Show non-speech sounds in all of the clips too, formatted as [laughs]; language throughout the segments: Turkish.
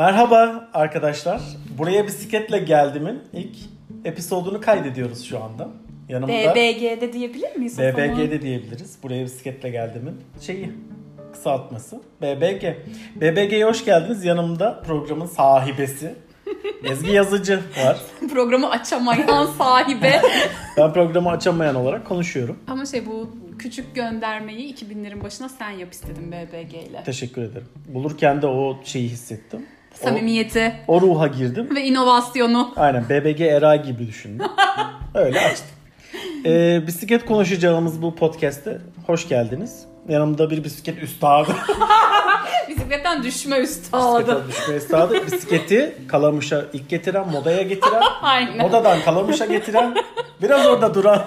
Merhaba arkadaşlar. Buraya bisikletle geldimin ilk episodunu kaydediyoruz şu anda. Yanımda BBG'de diyebilir miyiz? BBG'de diyebiliriz. Buraya bisikletle geldimin şeyi kısaltması. BBG. BBG'ye hoş geldiniz. Yanımda programın sahibesi Ezgi Yazıcı var. [laughs] programı açamayan [laughs] sahibe. ben programı açamayan olarak konuşuyorum. Ama şey bu küçük göndermeyi 2000'lerin başına sen yap istedim BBG ile. Teşekkür ederim. Bulurken de o şeyi hissettim. Samimiyeti. O, o ruha girdim. Ve inovasyonu. Aynen BBG era gibi düşündüm. [laughs] Öyle açtım. Ee, bisiklet konuşacağımız bu podcast'te hoş geldiniz. Yanımda bir bisiklet üstadı. [laughs] Bisikletten düşme üstadı. Bisikletten düşme üstadı. Bisikleti Kalamış'a ilk getiren, modaya getiren, [laughs] Aynen. modadan Kalamış'a getiren, biraz orada duran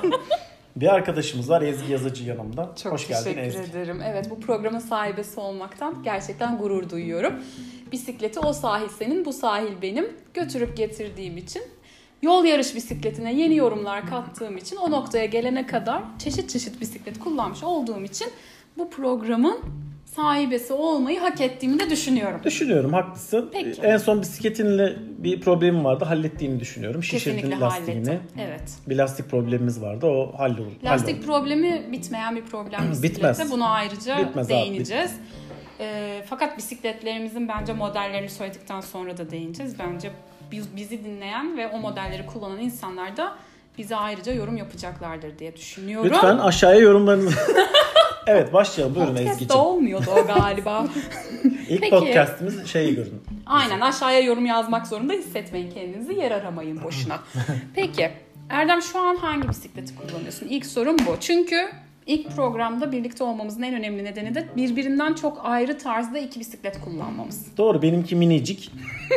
bir arkadaşımız var Ezgi Yazıcı yanımda. Çok Hoş geldin Ezgi. teşekkür ederim. Evet bu programın sahibesi olmaktan gerçekten gurur duyuyorum. Bisikleti o sahil senin, bu sahil benim. Götürüp getirdiğim için yol yarış bisikletine yeni yorumlar kattığım için o noktaya gelene kadar çeşit çeşit bisiklet kullanmış olduğum için bu programın sahibesi olmayı hak ettiğimi de düşünüyorum. Düşünüyorum haklısın. Peki. En son bisikletinle bir problemim vardı hallettiğini düşünüyorum. Şişirdin lastiğini. Hallettim. Evet. Bir lastik problemimiz vardı o halloldu. Lastik halloldu. problemi bitmeyen bir problem bisiklette. Bunu ayrıca Bitmez değineceğiz. Abi, e, fakat bisikletlerimizin bence modellerini söyledikten sonra da değineceğiz. Bence bizi dinleyen ve o modelleri kullanan insanlar da bize ayrıca yorum yapacaklardır diye düşünüyorum. Lütfen aşağıya yorumlarınızı [laughs] Evet başlayalım. Buyurun Ezgi'ciğim. Podcast'ta olmuyordu o galiba. [laughs] İlk Peki. podcast'imiz şeyi görün. Aynen aşağıya yorum yazmak zorunda hissetmeyin kendinizi. Yer aramayın boşuna. [laughs] Peki Erdem şu an hangi bisikleti kullanıyorsun? İlk sorum bu. Çünkü ilk programda birlikte olmamızın en önemli nedeni de birbirinden çok ayrı tarzda iki bisiklet kullanmamız. Doğru. Benimki minicik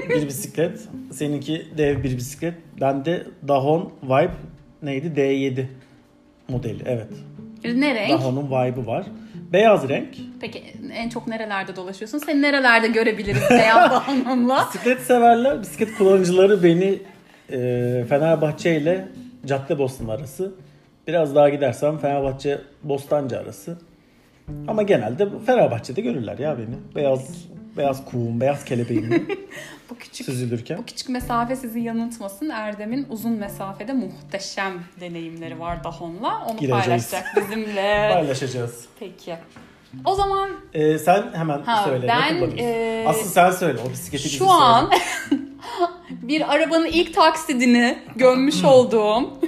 bir bisiklet. [laughs] Seninki dev bir bisiklet. Ben de Dahon Vibe neydi? D7 modeli. Evet. Ne renk? Dahon'un vibe'ı var. Beyaz renk. Peki en çok nerelerde dolaşıyorsun? Seni nerelerde görebiliriz beyaz [laughs] Dahon'la? bisiklet severler, bisiklet kullanıcıları beni e, Fenerbahçe ile Caddebostan arası. Biraz daha gidersem Fenerbahçe Bostancı arası. Ama genelde Fenerbahçe'de görürler ya beni. Beyaz beyaz kuğum, beyaz kelebeğimle [laughs] bu küçük, süzülürken. Bu küçük mesafe sizi yanıltmasın. Erdem'in uzun mesafede muhteşem deneyimleri var Dahon'la. Onu Gireceğiz. paylaşacak bizimle. [laughs] Paylaşacağız. Peki. O zaman... Ee, sen hemen ha, söyle. Ben, e... Asıl sen söyle. O bisikleti Şu an [laughs] bir arabanın ilk taksidini gömmüş olduğum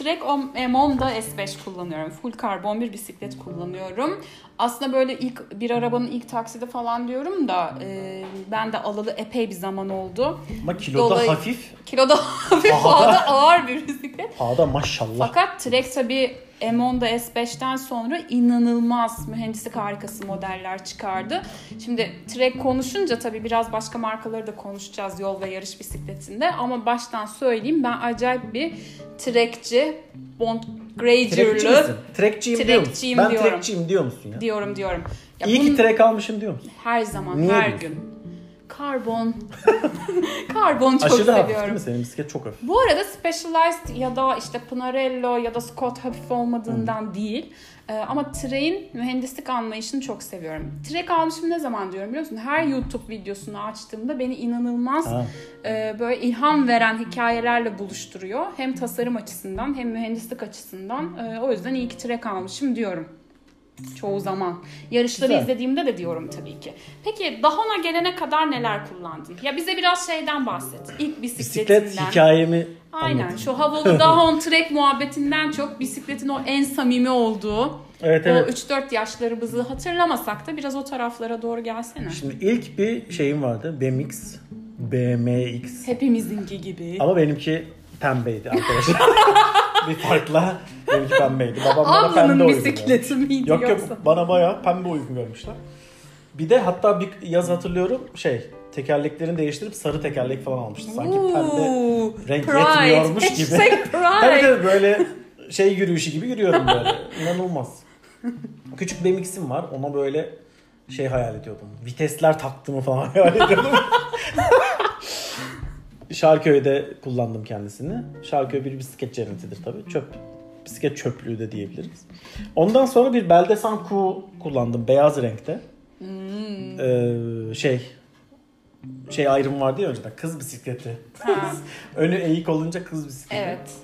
Trek Monda S5 kullanıyorum. Full karbon bir bisiklet kullanıyorum. Aslında böyle ilk bir arabanın ilk taksidi falan diyorum da e, ben de alalı epey bir zaman oldu. Ama kiloda Dolayı, hafif. Kiloda [laughs] hafif pahada ağır bir bisiklet. Pahada maşallah. Fakat Trek tabii M10'da S5'ten sonra inanılmaz mühendislik harikası modeller çıkardı. Şimdi Trek konuşunca tabii biraz başka markaları da konuşacağız yol ve yarış bisikletinde ama baştan söyleyeyim ben acayip bir Trekçi, Bond Grader'lı. Trekçiyim, diyor musun? Ben diyorum. trekçiyim diyor musun ya? Diyorum diyorum. Ya İyi ki trek almışım diyor musun? Her zaman, Niye her diyorsun? gün. Karbon. [laughs] Karbon çok Aşırı seviyorum. Aşırı hafif değil mi? Senin bisiklet çok hafif. Bu arada Specialized ya da işte Pinarello ya da Scott hafif olmadığından hmm. değil. Ee, ama Trek'in mühendislik anlayışını çok seviyorum. Trek almışım ne zaman diyorum biliyor musun? Her YouTube videosunu açtığımda beni inanılmaz e, böyle ilham veren hikayelerle buluşturuyor. Hem tasarım açısından hem mühendislik açısından. E, o yüzden iyi ki Trek almışım diyorum. Çoğu zaman. Yarışları Güzel. izlediğimde de diyorum tabii ki. Peki Dahon'a gelene kadar neler kullandın? Ya bize biraz şeyden bahset. İlk bisikletinden. Bisiklet hikayemi Aynen anlatayım. şu havalı [laughs] Dahon trek muhabbetinden çok bisikletin o en samimi olduğu Evet, evet. O 3-4 yaşlarımızı hatırlamasak da biraz o taraflara doğru gelsene. Şimdi ilk bir şeyim vardı. BMX. BMX. Hepimizinki gibi. Ama benimki pembeydi arkadaşlar. [laughs] bir farkla benimki pembeydi. Babam bana pembe uygun bisikleti miydi Yok yoksa? yok bana bayağı pembe uygun görmüşler. Bir de hatta bir yaz hatırlıyorum şey tekerleklerini değiştirip sarı tekerlek falan almıştı. Sanki pembe renk pride. yetmiyormuş gibi. [laughs] Tabii tabii böyle şey yürüyüşü gibi yürüyorum böyle. İnanılmaz. Küçük BMX'im var. Ona böyle şey hayal ediyordum. Vitesler taktığımı falan [laughs] hayal ediyordum. Şarköy'de kullandım kendisini. Şarköy bir bisiklet cennetidir tabii. Çöp bisiklet çöplüğü de diyebiliriz. Ondan sonra bir Beldesan Ku kullandım beyaz renkte. Hmm. Ee, şey şey ayrım vardı ya önceden. Kız bisikleti. [laughs] Önü eğik olunca kız bisikleti. Evet.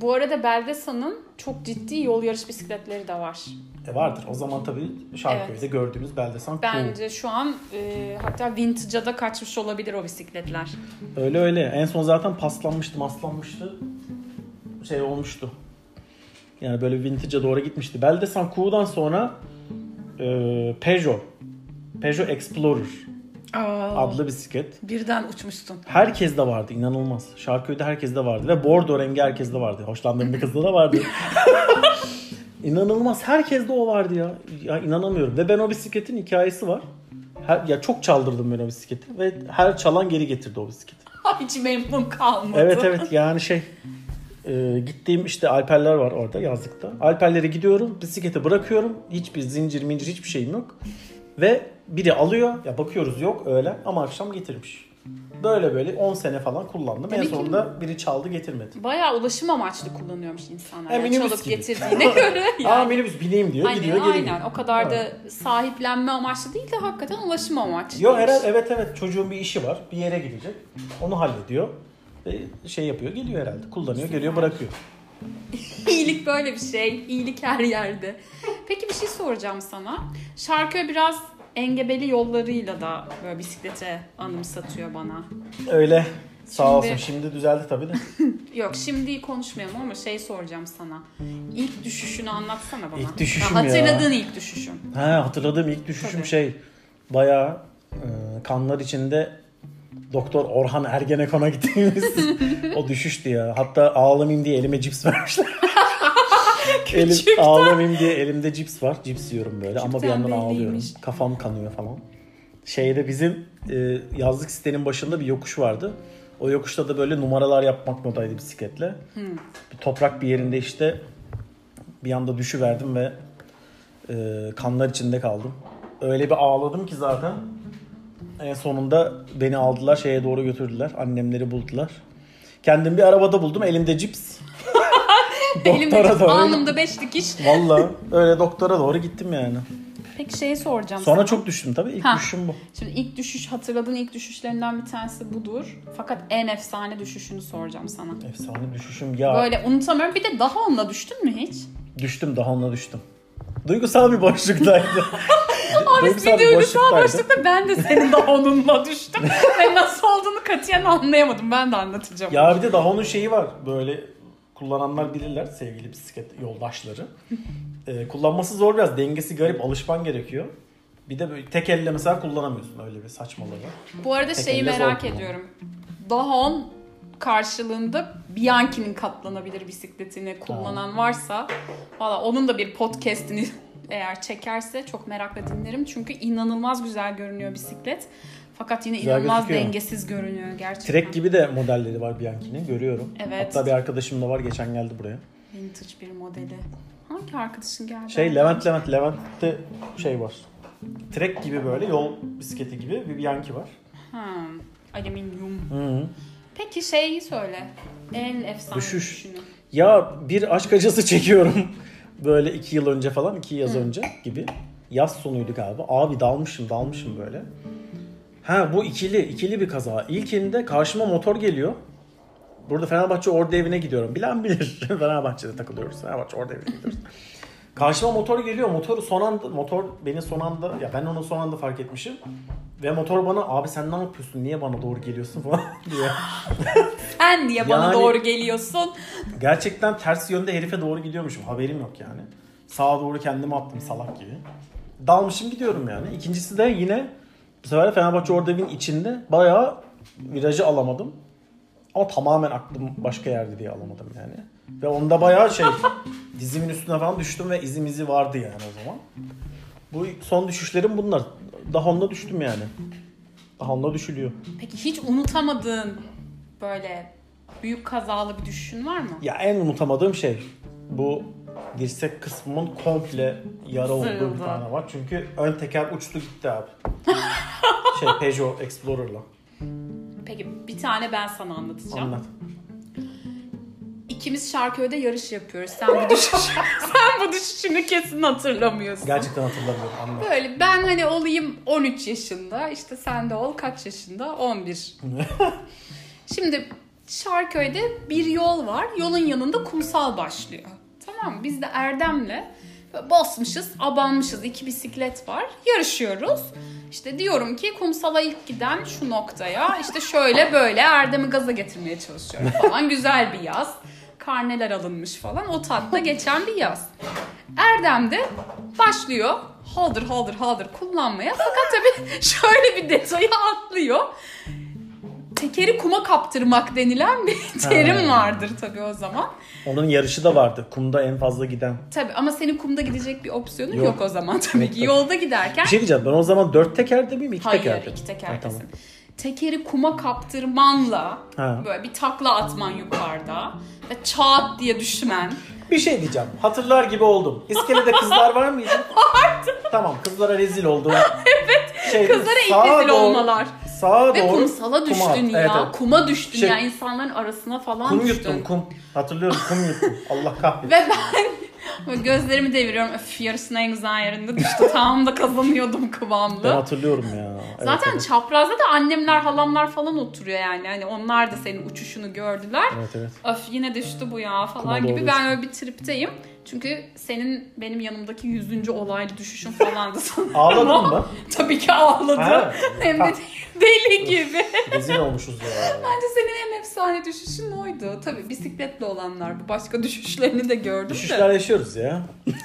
Bu arada Beldesa'nın çok ciddi yol yarış bisikletleri de var. E vardır. O zaman tabii Şarköy'de gördüğümüz Beldesan Cool. Bence şu an e, hatta vintage'a da kaçmış olabilir o bisikletler. Öyle öyle. En son zaten paslanmıştı, maslanmıştı. Şey olmuştu. Yani böyle vintage'a doğru gitmişti. Beldesan Cool'dan sonra e, Peugeot. Peugeot Explorer adlı bisiklet. Birden uçmuştun. Herkes de vardı inanılmaz. Şarköy'de herkes de vardı ve bordo rengi herkes de vardı. Hoşlandığım bir kızda da vardı. [laughs] İnanılmaz herkes de o vardı ya. Ya inanamıyorum. Ve ben o bisikletin hikayesi var. Her, ya çok çaldırdım ben o bisikleti ve her çalan geri getirdi o bisikleti. [laughs] Hiç memnun kalmadı. Evet evet yani şey e, gittiğim işte Alperler var orada yazlıkta. Alperlere gidiyorum bisikleti bırakıyorum. Hiçbir zincir mincir hiçbir şeyim yok. Ve biri alıyor ya bakıyoruz yok öyle ama akşam getirmiş. Böyle böyle 10 sene falan kullandım. Tabii en sonunda biri çaldı getirmedi. Bayağı ulaşım amaçlı kullanıyormuş insanlar. Ha, Yani minibüs çalıp gibi. getirdiğine [laughs] göre. Yani. Aa minibüs bineyim diyor Aynen, gidiyor geri aynen. gidiyor. O kadar da sahiplenme amaçlı değil de hakikaten ulaşım amaçlı. Yok herhalde evet evet çocuğun bir işi var bir yere gidecek onu hallediyor. Ve şey yapıyor geliyor herhalde kullanıyor geliyor bırakıyor. [laughs] İyilik böyle bir şey. İyilik her yerde. Peki bir şey soracağım sana. Şarköy biraz engebeli yollarıyla da böyle bisiklete anımsatıyor bana. Öyle sağ Şimdi- olsun şimdi düzeldi tabii de. [laughs] Yok şimdi konuşmayalım ama şey soracağım sana. İlk düşüşünü anlatsana bana. İlk düşüşüm Ya ya. Hatırladığın ilk düşüşün. Ha hatırladığım ilk düşüşüm Tabii. şey bayağı e, kanlar içinde Doktor Orhan Ergenekon'a gittiğimiz [laughs] o düşüştü ya. Hatta ağlamayayım diye elime cips vermişler. Elim, Küçükten. ağlamayayım diye elimde cips var. Cips yiyorum böyle ama bir Küçükten yandan ağlıyorum. belliymiş. Kafam kanıyor falan. Şeyde bizim e, yazlık sitenin başında bir yokuş vardı. O yokuşta da böyle numaralar yapmak modaydı bisikletle. Bir toprak bir yerinde işte bir anda düşüverdim ve e, kanlar içinde kaldım. Öyle bir ağladım ki zaten. En sonunda beni aldılar şeye doğru götürdüler. Annemleri buldular. Kendim bir arabada buldum. Elimde cips. [laughs] Elimde doktora doğru. alnımda beş dikiş. Valla öyle doktora doğru gittim yani. Peki şeyi soracağım Sonra sana. çok düştüm tabii. İlk Ha. düşüşüm bu. Şimdi ilk düşüş hatırladığın ilk düşüşlerinden bir tanesi budur. Fakat en efsane düşüşünü soracağım sana. Efsane düşüşüm. Ya Böyle unutamıyorum. Bir de daha onunla düştün mü hiç? düştüm daha onunla düştüm. Duygusal bir boşluktaydı. [laughs] Abi bir duygusal boşlukta ben de senin daha onunla düştüm. [laughs] Ve nasıl olduğunu katiyen anlayamadım. Ben de anlatacağım. Ya bir de daha onun şeyi var. Böyle kullananlar bilirler sevgili bisiklet yoldaşları. Ee, kullanması zor biraz. Dengesi garip. Alışman gerekiyor. Bir de böyle tek elle mesela kullanamıyorsun. Öyle bir saçmalığı. Bu arada Tek şeyi merak ediyorum. Dahon karşılığında Bianchi'nin katlanabilir bisikletini kullanan varsa valla onun da bir podcast'ini [laughs] eğer çekerse çok merakla dinlerim. Çünkü inanılmaz güzel görünüyor bisiklet. Fakat yine Güzel inanılmaz gözüküyor. dengesiz görünüyor gerçekten. Trek gibi de modelleri var Bianchi'nin. Görüyorum. Evet. Hatta bir arkadaşım da var. Geçen geldi buraya. Vintage bir modeli. Hangi arkadaşın geldi? Şey Levent Levent. Levent'te şey var. Trek gibi böyle yol bisikleti gibi bir Bianchi var. Hmm, alüminyum. Hı -hı. Peki şeyi söyle. En efsane Düşüş. düşünün. Ya bir aşk acısı çekiyorum. [laughs] Böyle iki yıl önce falan, iki yaz önce gibi. Yaz sonuydu galiba. Abi dalmışım, dalmışım böyle. Ha bu ikili, ikili bir kaza. İlkinde karşıma motor geliyor. Burada Fenerbahçe Ordu evine gidiyorum. Bilen bilir. [laughs] Fenerbahçe'de takılıyoruz. Fenerbahçe Ordu evine gidiyoruz. Karşıma motor geliyor. Motoru son anda, motor beni son anda, ya ben onu son anda fark etmişim. Ve motor bana abi sen ne yapıyorsun? Niye bana doğru geliyorsun [laughs] falan diye. Sen bana Yani- doğru geliyorsun. Gerçekten ters yönde herife doğru gidiyormuşum. Haberim yok yani. Sağa doğru kendimi attım salak gibi. Dalmışım gidiyorum yani. İkincisi de yine bu sefer Fenerbahçe orada evin içinde bayağı virajı alamadım. Ama tamamen aklım başka yerde diye alamadım yani. Ve onda bayağı şey [laughs] dizimin üstüne falan düştüm ve izim izi vardı yani o zaman. Bu son düşüşlerim bunlar. Daha onda düştüm yani. Daha onda düşülüyor. Peki hiç unutamadığın böyle büyük kazalı bir düşüşün var mı? Ya en unutamadığım şey bu dirsek kısmımın komple yara olduğu bir tane var. Çünkü ön teker uçtu gitti abi. [laughs] şey Peugeot Explorer'la. Peki bir tane ben sana anlatacağım. Anlat. İkimiz Şarköy'de yarış yapıyoruz. Sen bu düşüş, [laughs] sen bu düşüşünü kesin hatırlamıyorsun. Gerçekten hatırlamıyorum. Anladım. Böyle ben hani olayım 13 yaşında işte sen de ol kaç yaşında 11. [laughs] Şimdi Şarköy'de bir yol var. Yolun yanında kumsal başlıyor. Tamam? Biz de Erdem'le basmışız, abanmışız. iki bisiklet var. Yarışıyoruz. İşte diyorum ki kumsala ilk giden şu noktaya işte şöyle böyle Erdem'i gaza getirmeye çalışıyorum falan. [laughs] Güzel bir yaz. Karneler alınmış falan. O tatlı geçen bir yaz. Erdem de başlıyor haldır haldır haldır kullanmaya. Fakat tabii [laughs] şöyle bir detayı atlıyor. Tekeri kuma kaptırmak denilen bir [laughs] terim vardır tabii o zaman. Onun yarışı da vardı. Kumda en fazla giden. Tabii ama senin kumda gidecek bir opsiyonun yok, Yok. o zaman tabii Yok ki. tabii. Yolda giderken Bir şey diyeceğim. Ben o zaman dört tekerde miyim? iki Hayır tekerde mi? iki Ha, tekerdesin. tamam. Tekeri kuma kaptırmanla Ha. böyle bir takla atman yukarıda ve çat diye düşmen. Bir şey diyeceğim. Hatırlar gibi oldum. İskelede kızlar var mıydı? [laughs] Vardı. Tamam kızlara rezil oldum. [laughs] evet. Şey, Kızlara ilk rezil olmalar. Sağa Ve doğru. kumsala kuma düştün at. ya. Evet, evet. Kuma düştün Şey- ya. insanların arasına falan Kum düştün. yuttum kum. Hatırlıyorum kum yuttum. [laughs] Allah kahretsin. Ve ben [laughs] gözlerimi deviriyorum. Öf yarısının en güzel yerinde düştü. [laughs] Tam da kazanıyordum Ben kıvamlı. hatırlıyorum ya. Evet, Zaten evet. çaprazda da annemler halamlar falan oturuyor yani. Hani onlar da senin uçuşunu gördüler. Evet evet. Öf yine düştü bu ya falan Kuma gibi. doğru Ben öyle bir tripteyim. Çünkü senin benim yanımdaki yüzüncü olaylı düşüşün falandı sanırım. Ağladın mı? [laughs] Tabii ki ağladı. Ha. Hem de [laughs] deli gibi. Rezil olmuşuz ya. Bence senin en efsane düşüşün oydu. Tabii bisikletle olanlar bu. Başka düşüşlerini de gördüm Düşüşler de. yaşıyoruz ya. [laughs]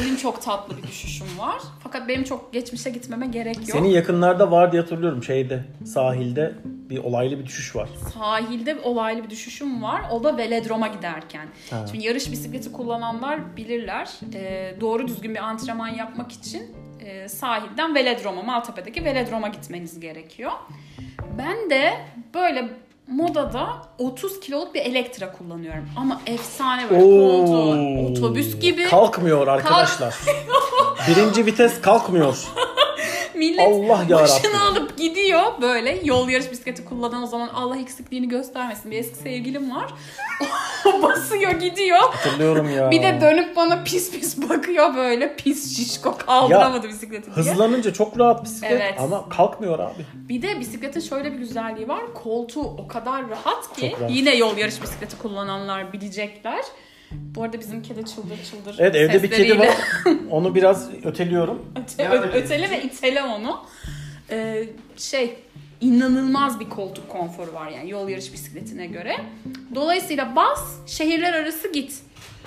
Benim çok tatlı bir düşüşüm var. Fakat benim çok geçmişe gitmeme gerek yok. Senin yakınlarda var diye hatırlıyorum şeyde sahilde bir olaylı bir düşüş var. Sahilde olaylı bir düşüşüm var. O da velodroma giderken. Ha. Şimdi yarış bisikleti kullananlar bilirler. Ee, doğru düzgün bir antrenman yapmak için e, sahilden velodroma, Maltepe'deki velodroma gitmeniz gerekiyor. Ben de böyle modada 30 kiloluk bir Elektra kullanıyorum. Ama efsane böyle koltuğu, otobüs gibi. Kalkmıyor arkadaşlar. [laughs] Birinci vites kalkmıyor. Millet Allah yarabbim. başını alıp gidiyor böyle yol yarış bisikleti kullanan o zaman Allah eksikliğini göstermesin bir eski sevgilim var. [laughs] Basıyor gidiyor. Hatırlıyorum ya. Bir de dönüp bana pis pis bakıyor böyle pis şişko kaldıramadı bisikleti diye. Hızlanınca çok rahat bisiklet Evet. ama kalkmıyor abi. Bir de bisikletin şöyle bir güzelliği var. Koltuğu o kadar rahat ki rahat. yine yol yarış bisikleti kullananlar bilecekler. Bu arada bizim kedi çıldır çıldır Evet evde bir kedi var. [laughs] Onu biraz öteliyorum. Öte- ö- ötele ve itele onu. Ee, şey inanılmaz bir koltuk konforu var yani yol yarış bisikletine göre. Dolayısıyla bas şehirler arası git.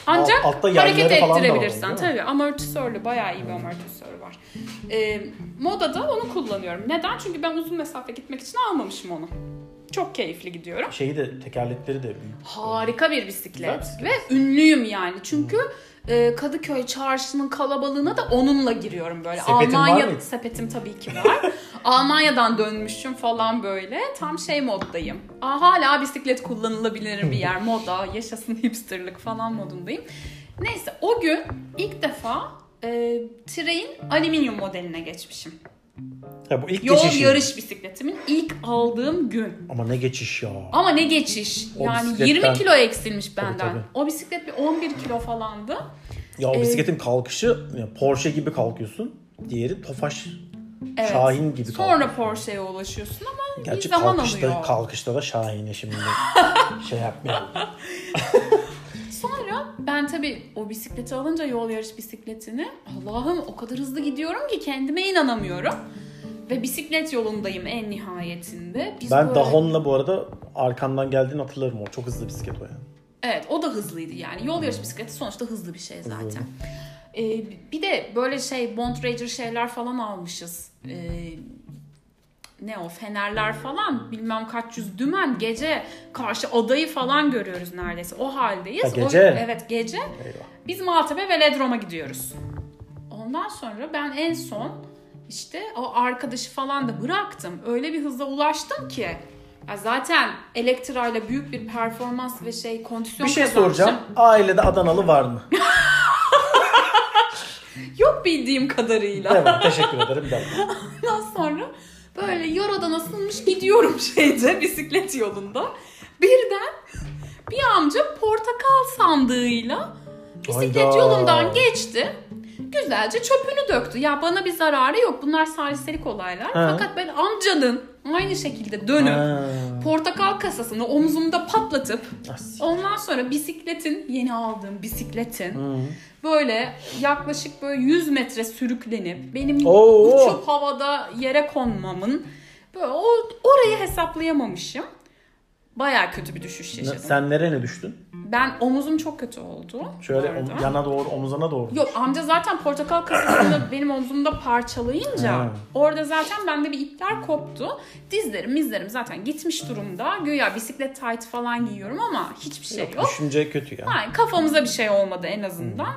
Ancak Alt- hareket var ettirebilirsen. mi? Tabii amortisörlü bayağı iyi bir amortisörü var. Ee, modada onu kullanıyorum. Neden? Çünkü ben uzun mesafe gitmek için almamışım onu. Çok keyifli gidiyorum. Şeyi de tekerlekleri de büyük. Harika bir bisiklet. Bisiklet. Ve ünlüyüm yani. Çünkü e, Kadıköy çarşısının kalabalığına da onunla giriyorum böyle. Sepetin var Almanya mıydı? sepetim tabii ki var. [laughs] Almanya'dan dönmüşüm falan böyle. Tam şey moddayım. Aa, hala bisiklet kullanılabilir bir yer. [laughs] Moda, yaşasın hipsterlık falan modundayım. Neyse o gün ilk defa e, Train alüminyum modeline geçmişim. Ya bu ilk Yol yarış bisikletimin ilk aldığım gün. Ama ne geçiş ya. Ama ne geçiş. O yani bisikletten- 20 kilo eksilmiş Tabii, benden. tabii. O bisiklet bir 11 kilo falandı. Ya o Ee, bisikletin kalkışı ya Porsche gibi kalkıyorsun. Diğeri Tofaş Evet. Şahin gibi Sonra kalkıyor. Porsche'ye ulaşıyorsun ama Gerçi bir zaman kalkışta, alıyor. kalkışta da Şahin'e şimdi [laughs] şey yapmayalım. [laughs] Sonra ben tabii o bisikleti alınca yol yarış bisikletini Allah'ım o kadar hızlı gidiyorum ki kendime inanamıyorum. Ve bisiklet yolundayım en nihayetinde. Biz ben böyle- Dahon'la bu arada arkandan geldiğini hatırlarım o. Çok hızlı bisiklet o yani. Evet o da hızlıydı yani. Yol yarış bisikleti sonuçta hızlı bir şey zaten. Ee, bir de böyle şey Bond Ranger şeyler falan almışız. Ee, ne o fenerler falan bilmem kaç yüz dümen gece karşı adayı falan görüyoruz neredeyse. O haldeyiz. Ha, O- gece? evet gece. Eyvah. Biz Maltepe Velodrom'a gidiyoruz. Ondan sonra ben en son işte o arkadaşı falan da bıraktım. Öyle bir hıza ulaştım ki ya zaten Elektra ile büyük bir performans ve şey kondisyon Bir şey kazanmışım. soracağım. Ailede Adanalı var mı? [laughs] Yok bildiğim kadarıyla. Devam. Teşekkür ederim. Ondan sonra böyle yaradan asılmış gidiyorum [laughs] şeyde bisiklet yolunda. Birden bir amca portakal sandığıyla Bisiklet Hayda. yolundan geçti. Güzelce çöpünü döktü. Ya bana bir zararı yok. Bunlar saliselik olaylar. Ha. Fakat ben amcanın aynı şekilde dönüp Ha. portakal kasasını omzumda patlatıp As- ondan sonra bisikletin yeni aldığım bisikletin Hı. böyle yaklaşık böyle 100 metre sürüklenip benim Oo. uçup havada yere konmamın böyle o, orayı hesaplayamamışım. Baya kötü bir düşüş Ne- yaşadım. Sen nereye düştün? Ben omuzum çok kötü oldu. Şöyle om- yana doğru, omuzuna doğru. Yok amca zaten portakal kasasını [coughs] benim omzumda parçalayınca Ha. orada zaten bende bir ipler koptu. Dizlerim mizlerim zaten gitmiş durumda. Güya bisiklet tight falan giyiyorum ama hiçbir şey yok. Düşünce kötü ya. Yani kafamıza bir şey olmadı en azından.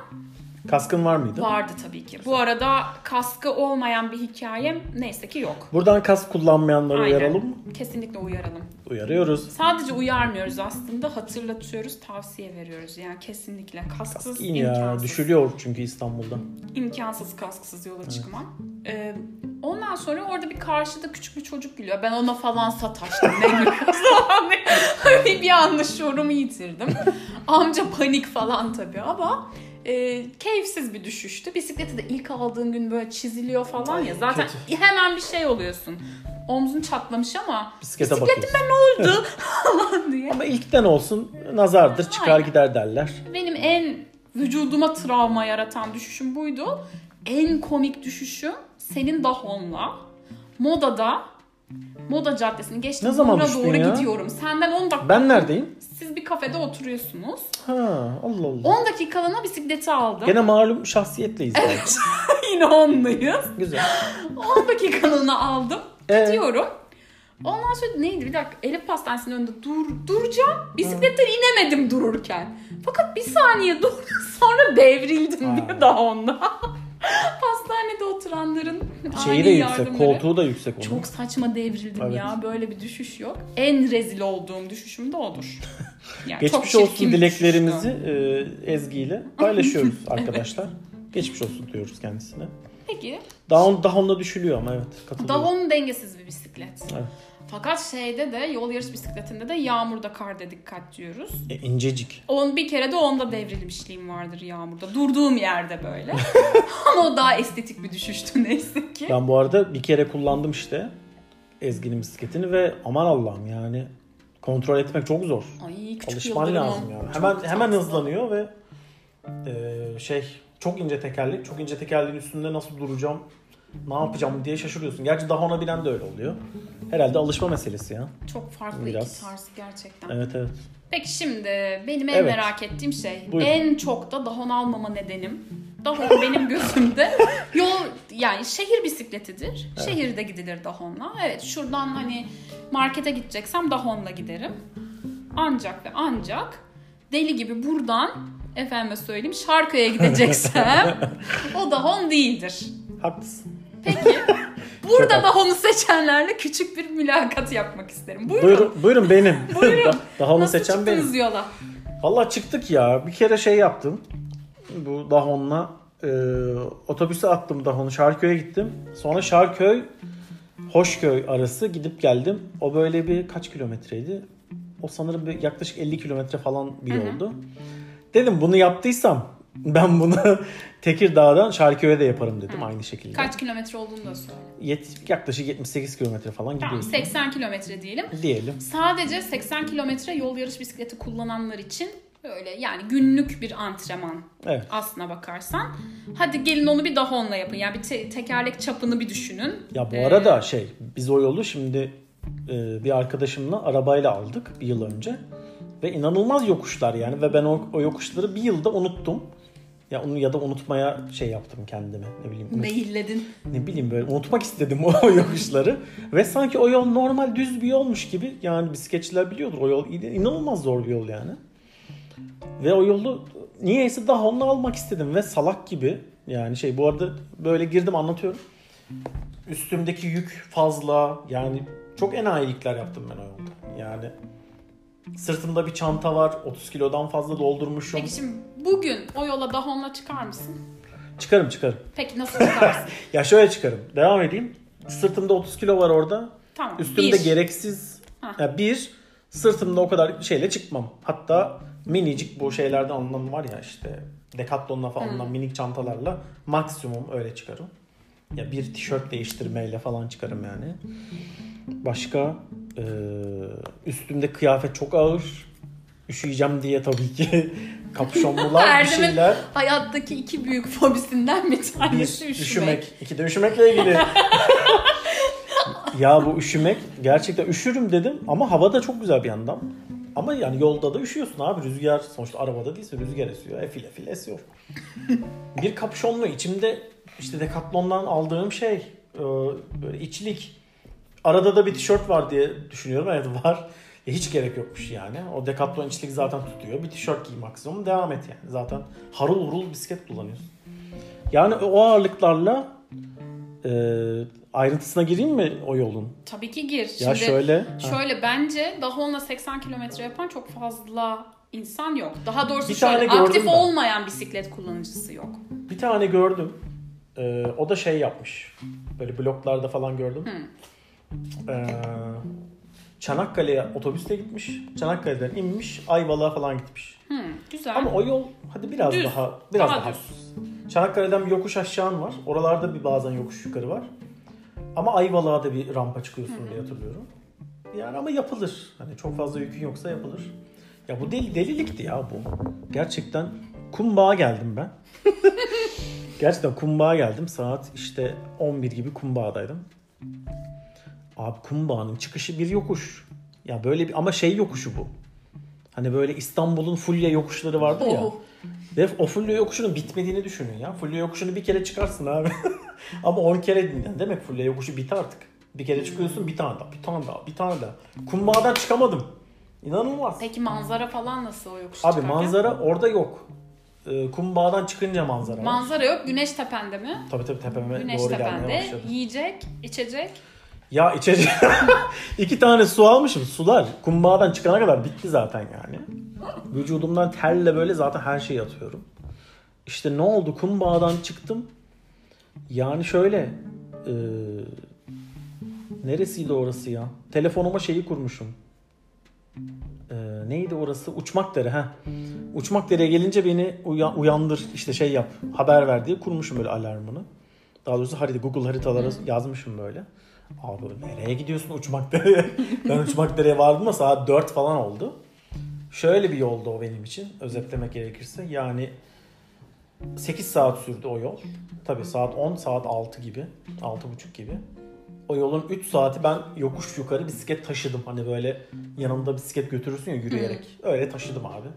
Kaskın var mıydı? Vardı tabii ki. Bu arada kaskı olmayan bir hikayem neyse ki yok. Buradan kask kullanmayanları Aynen. uyaralım mı? Kesinlikle uyaralım. Uyarıyoruz. Sadece uyarmıyoruz aslında hatırlatıyoruz, tavsiye veriyoruz. Yani kesinlikle kasksız Kask in ya. imkansız. Düşülüyor çünkü İstanbul'da. imkansız kasksız yola çıkmam. Ee, ondan sonra orada bir karşıda küçük bir çocuk gülüyor. Ben ona falan sataştım. Ne gülüyorsun. [laughs] Hani bir anda şuurumu yitirdim. Amca panik falan tabii ama e, keyifsiz bir düşüştü. Bisikleti de ilk aldığın gün böyle çiziliyor falan ya. Zaten hemen bir şey oluyorsun. Omzun çatlamış ama Bisiklete bisikletim bakıyorsun. ne oldu falan diye. Ama ilkten olsun nazardır çıkar Aynen. gider derler. Benim en vücuduma travma yaratan düşüşüm buydu. En komik düşüşüm senin Dahon'la Moda'da Moda Caddesi'ni geçtim. Ne zaman düştün doğru ya? gidiyorum. Senden 10 dakika. Ben neredeyim? Siz bir kafede oturuyorsunuz. Ha Allah Allah. 10 dakikalığına bisikleti aldım. Gene malum şahsiyetleyiz. yani. [laughs] Yine onluyuz. Güzel. 10 dakikalığına aldım. Ee? Gidiyorum. Ondan sonra neydi bir dakika Elif Pastanesi'nin önünde dur, duracağım. Bisikletten inemedim dururken. Fakat bir saniye dur [laughs] sonra devrildim Ha. diyor daha onda. [laughs] Pastanede oturanların Şeyi de yüksek, yardımları. koltuğu da yüksek onun. Çok saçma devrildim Evet. ya. Böyle bir düşüş yok. En rezil olduğum düşüşüm de odur. [laughs] Yani Geçmiş çok olsun dileklerimizi e, Ezgi ile paylaşıyoruz [laughs] arkadaşlar. Geçmiş olsun diyoruz kendisine. Peki. Daha daha onda düşülüyor ama evet. Davon dengesiz bir bisiklet. Evet. Fakat şeyde de yol yarış bisikletinde de yağmurda karda dikkat diyoruz. E, incecik. On bir kere de onda devrilmişliğim vardır yağmurda. Durduğum yerde böyle. [laughs] Ama o daha estetik bir düşüştü neyse ki. Ben bu arada bir kere kullandım işte Ezgi'nin bisikletini ve aman Allah'ım yani kontrol etmek çok zor. Ay küçük Alışman lazım yani. Çok Hemen tatlı. hemen hızlanıyor ve e, şey çok ince tekerlek. Çok ince tekerleğin üstünde nasıl duracağım, ne yapacağım diye şaşırıyorsun. Gerçi daha ona binen de öyle oluyor. Herhalde alışma meselesi ya. Çok farklı Biraz. iki tarz gerçekten. Evet evet. Peki şimdi benim en Evet. merak ettiğim şey Buyurun. en çok da Dahon almama nedenim. Dahon [laughs] benim gözümde yol yani şehir bisikletidir. Şehirde gidilir Dahon'la. Evet şuradan hani markete gideceksem Dahon'la giderim. Ancak ve ancak deli gibi buradan efendime söyleyeyim Şarköy'e gideceksem [laughs] o Dahon değildir. Haklısın. Peki [laughs] burada Çok Dahon'u seçenlerle küçük bir mülakat yapmak isterim. Buyurun. Buyurun, buyurun benim. [laughs] Buyurun. Da- daha onu Nasıl seçen benim. yola? Valla çıktık ya. Bir kere şey yaptım. Bu Dahon'la e, otobüse attım Dahon'u. Şarköy'e gittim. Sonra Şarköy Hoşköy arası gidip geldim. O böyle bir kaç kilometreydi? O sanırım bir yaklaşık 50 kilometre falan bir Hı hı. yoldu. Dedim bunu yaptıysam ben bunu [laughs] Tekirdağ'dan Şarköy'e de yaparım dedim Hı. aynı şekilde. Kaç kilometre olduğunu da söyle. Yet- yaklaşık 78 kilometre falan Tamam gidiyorsun. 80 kilometre diyelim. Diyelim. Sadece 80 kilometre yol yarış bisikleti kullananlar için böyle yani günlük bir antrenman Evet. aslına bakarsan. Hadi gelin onu bir Dahon'la yapın. Yani bir te- tekerlek çapını bir düşünün. Ya bu Ee, arada şey biz o yolu şimdi e, bir arkadaşımla arabayla aldık bir yıl önce. Ve inanılmaz yokuşlar yani ve ben o, o yokuşları bir yılda unuttum. Ya onu ya da unutmaya şey yaptım kendime ne bileyim. unut- Meyilledin. ne bileyim böyle unutmak istedim [laughs] o yokuşları. ve sanki o yol normal düz bir yolmuş gibi yani bisikletçiler biliyordur o yol in- inanılmaz zor bir yol yani. Ve o yolu niyeyse daha onu almak istedim ve salak gibi yani şey bu arada böyle girdim anlatıyorum. Üstümdeki yük fazla yani çok enayilikler yaptım ben o yolda. Yani sırtımda bir çanta var 30 kilodan fazla doldurmuşum. Peki şimdi bugün o yola Dahon'la çıkar mısın? Çıkarım çıkarım. Peki nasıl çıkarsın? [laughs] Ya şöyle çıkarım. Devam edeyim. Sırtımda 30 kilo var orada. tamam. Üstümde bir. gereksiz Ha. ya bir sırtımda o kadar şeyle çıkmam. Hatta minicik bu şeylerden alınan var ya işte Decathlon'la falan alınan minik çantalarla maksimum öyle çıkarım. Ya bir tişört değiştirmeyle falan çıkarım yani. Başka e, üstümde kıyafet çok ağır. Üşüyeceğim diye tabii ki kapşonlular bir şeyler. Hayattaki iki büyük fobisinden bir tanesi Bir, üşümek. üşümek. İki de üşümekle ilgili. ya bu üşümek gerçekten üşürüm dedim ama hava da çok güzel bir yandan. Ama yani yolda da üşüyorsun abi. Rüzgar sonuçta arabada değilse rüzgar esiyor. Efil efil esiyor. bir kapşonlu içimde işte Decathlon'dan aldığım şey e, böyle içlik. Arada da bir tişört var diye düşünüyorum. Evet var. E, hiç gerek yokmuş yani. O Decathlon içlik zaten tutuyor. Bir tişört giy maksimum devam et yani. Zaten harul hurul bisiklet kullanıyorsun. Yani o ağırlıklarla e, ayrıntısına gireyim mi o yolun? Tabii ki gir. Ya Şimdi şöyle. ha. Şöyle bence Dahon'la 80 kilometre yapan çok fazla insan yok. Daha doğrusu Bir şöyle aktif ben. olmayan bisiklet kullanıcısı yok. Bir tane gördüm. Ee, o da şey yapmış. Böyle bloklarda falan gördüm. Ee, Çanakkale'ye otobüsle gitmiş. Çanakkale'den inmiş. Ayvalık'a falan gitmiş. Hmm, güzel. Ama o yol hadi biraz Düz. daha biraz Daha daha, düz. Çanakkale'den bir yokuş aşağın var. Oralarda bir bazen yokuş yukarı var. Ama Ayvalık'a da bir rampa çıkıyorsun diye hatırlıyorum. Yani ama yapılır. Hani çok fazla yükün yoksa yapılır. Ya bu deli, delilikti ya bu. Gerçekten kumbağa geldim ben. [laughs] Gerçekten kumbağa geldim. Saat işte 11 gibi kumbağadaydım. Abi kumbağanın çıkışı bir yokuş. Ya böyle bir ama şey yokuşu bu. Hani böyle İstanbul'un Fulya yokuşları vardır ya. Oh. Ve o Fulya yokuşunun bitmediğini düşünün ya. Fulya yokuşunu bir kere çıkarsın abi. [laughs] Ama 10 kere dinlen. Demek Fulya yokuşu bit artık. Bir kere çıkıyorsun bir tane daha, bir tane daha, bir tane daha. Kumbağadan çıkamadım. İnanılmaz. Peki manzara falan nasıl o yokuş Abi çıkarken? manzara orada yok. Ee, kumbağadan çıkınca manzara var. Manzara yok. Güneş tepende mi? Tabii tabii tepeme Güneş doğru tepende. Yiyecek, içecek. Ya içecek [laughs] iki tane su almışım. Sular kumbağadan çıkana kadar bitti zaten yani. Vücudumdan terle böyle zaten her şeyi atıyorum. İşte ne oldu? Kumbağadan çıktım. Yani şöyle e, neresiydi orası ya? Telefonuma şeyi kurmuşum. E, neydi orası? Uçmakdere ha. Uçmakdere'ye gelince beni uya- uyandır işte şey yap haber ver diye kurmuşum böyle alarmını. Daha doğrusu harita Google haritalara yazmışım böyle. Abi nereye gidiyorsun Uçmakdere'ye? [laughs] ben Uçmakdere'ye vardım da saat 4 falan oldu. Şöyle bir yoldu o benim için özetlemek gerekirse. Yani 8 saat sürdü o yol. Tabii saat 10, saat 6 gibi. 6.30 gibi. O yolun 3 saati ben yokuş yukarı bisiklet taşıdım. Hani böyle yanımda bisiklet götürürsün ya yürüyerek. Öyle taşıdım abi.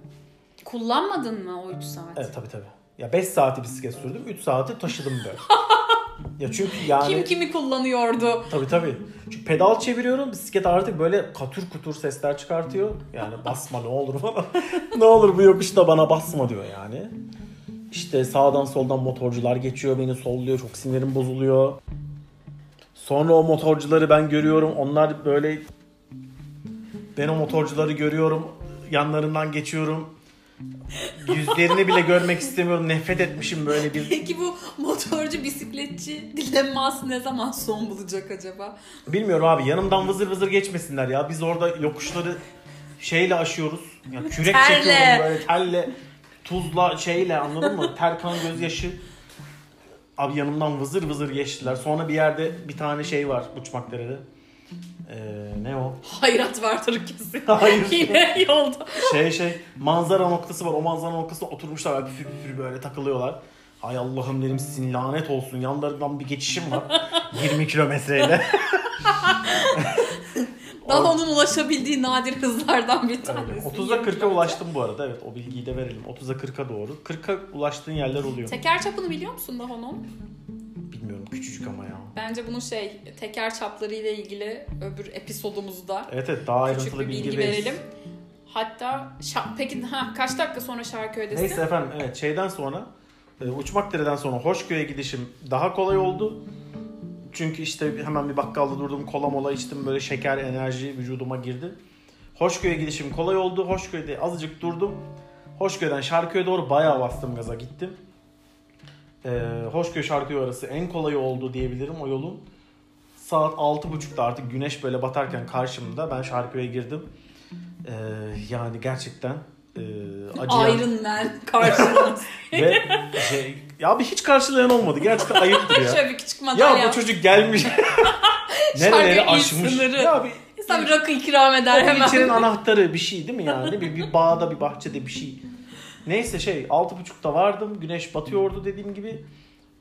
Kullanmadın mı o 3 saat? Evet tabii tabii. Ya 5 saati bisiklet sürdüm. 3 saati taşıdım böyle. [laughs] ya çünkü yani... Kim kimi kullanıyordu? Tabii tabii. Çünkü pedal çeviriyorum bisiklet artık böyle katür kutur sesler çıkartıyor. Yani basma ne olur falan. [laughs] ne olur bu yokuşta bana basma diyor yani. İşte sağdan soldan motorcular geçiyor beni solluyor çok sinirim bozuluyor. Sonra o motorcuları ben görüyorum onlar böyle ben o motorcuları görüyorum yanlarından geçiyorum. Yüzlerini bile görmek istemiyorum. Nefret etmişim böyle bir Peki bu motorcu bisikletçi dilemması ne zaman son bulacak acaba? Bilmiyorum abi yanımdan vızır vızır geçmesinler ya. Biz orada yokuşları şeyle aşıyoruz. Ya kürek Terle. çekiyorum böyle telle, tuzla şeyle anladın mı? Terkan gözyaşı. Abi yanımdan vızır vızır geçtiler. Sonra bir yerde bir tane şey var Uçmakdere'de. Ee, ne o? Hayrat vardır kesin. [laughs] Hayır. Yine yolda. Şey şey manzara noktası var. O manzara noktasına oturmuşlar. Böyle püfür püfür böyle takılıyorlar. Hay Allah'ım dedim sizin lanet olsun. Yanlarından bir geçişim var. [laughs] 20 kilometreyle. [laughs] Daha onun ulaşabildiği nadir hızlardan bir tanesi. Öyle. 30'a 40'a ulaştım bu arada. Evet o bilgiyi de verelim. 30'a 40'a doğru. 40'a ulaştığın yerler oluyor. Teker çapını biliyor musun daha onun? Bilmiyorum küçücük ama ya. Bence bunun şey teker çapları ile ilgili öbür episodumuzda Evet evet daha ayrıntılı bir bilgi, bilgi veririz. verelim. Hatta şa- peki ha, kaç dakika sonra Şarköy'desin? Neyse efendim evet şeyden sonra e, Uçmakdere'den sonra Hoşköy'e gidişim daha kolay oldu. Çünkü işte hemen bir bakkalda durdum kola mola içtim böyle şeker enerji vücuduma girdi. Hoşköy'e gidişim kolay oldu. Hoşköy'de azıcık durdum. Hoşköy'den Şarköy'e doğru bayağı bastım gaza gittim. Ee, Hoşköy Şarköy arası en kolayı oldu diyebilirim o yolun. Saat 6.30'da artık güneş böyle batarken karşımda ben Şarköy'e girdim. Ee, yani gerçekten e, acıyan Iron Man karşımız. [laughs] ve şey, ya bir hiç karşılayan olmadı. Gerçekten ayıptır ya. [laughs] Şöyle bir küçük madalya. ya bu çocuk gelmiş. [laughs] Nereleri aşmış. sınırı. Ya bir İnsan rakı ikram eder o hemen. içerinin anahtarı bir şey değil mi yani? Bir, bir bağda bir bahçede bir şey. Neyse şey 6.30'da vardım. Güneş batıyordu dediğim gibi.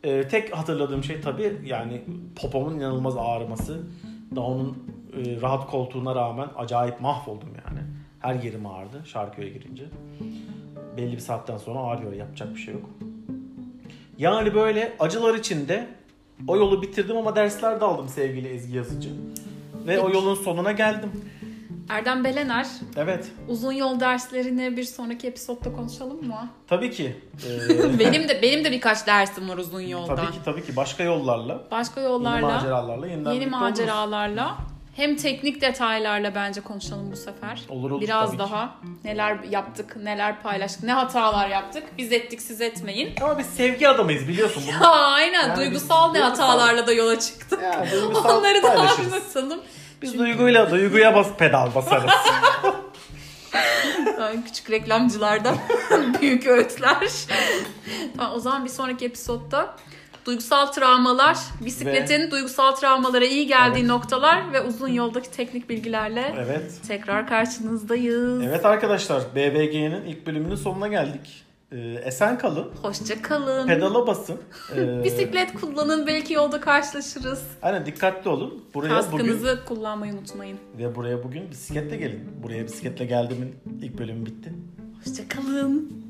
Ee, tek hatırladığım şey tabii yani popomun inanılmaz ağrıması. Daha onun e, rahat koltuğuna rağmen acayip mahvoldum yani. Her yerim ağrıdı şarkıya girince. Belli bir saatten sonra ağrıyor. Yapacak bir şey yok. Yani böyle acılar içinde o yolu bitirdim ama dersler de aldım sevgili Ezgi Yazıcı. Ve o yolun sonuna geldim. Erdem Belener, Evet. uzun yol derslerini bir sonraki episodda konuşalım mı? Tabii ki. Ee, [laughs] benim de benim de birkaç dersim var uzun yolda. tabii ki tabii ki başka yollarla, Başka yeni yollarla, maceralarla yeniden yeni birlikte oluruz. Hem teknik detaylarla bence konuşalım bu sefer. Olur olur Biraz tabii ki. daha neler yaptık, neler paylaştık, ne hatalar yaptık. Biz ettik, siz etmeyin. Ama biz sevgi adamıyız biliyorsun [laughs] bunu. Ha, aynen Yani duygusal biz- ne duygusal- hatalarla da yola çıktık. Ya, [laughs] Onları da anlatalım. Biz duyguyla duyguya bas pedal basarız. [laughs] Küçük reklamcılardan büyük öğütler. O zaman bir sonraki episodda duygusal travmalar, bisikletin duygusal travmalara iyi geldiği Evet. noktalar ve uzun yoldaki teknik bilgilerle evet. tekrar karşınızdayız. Evet arkadaşlar BBG'nin ilk bölümünün sonuna geldik. Ee, esen kalın. Hoşça kalın. Pedala basın. [laughs] Ee, Bisiklet kullanın belki yolda karşılaşırız. Aynen dikkatli olun. Buraya Kaskınızı bugün kullanmayı unutmayın. ve buraya bugün bisikletle gelin. Buraya bisikletle geldiğimin ilk bölümü bitti. Hoşça kalın.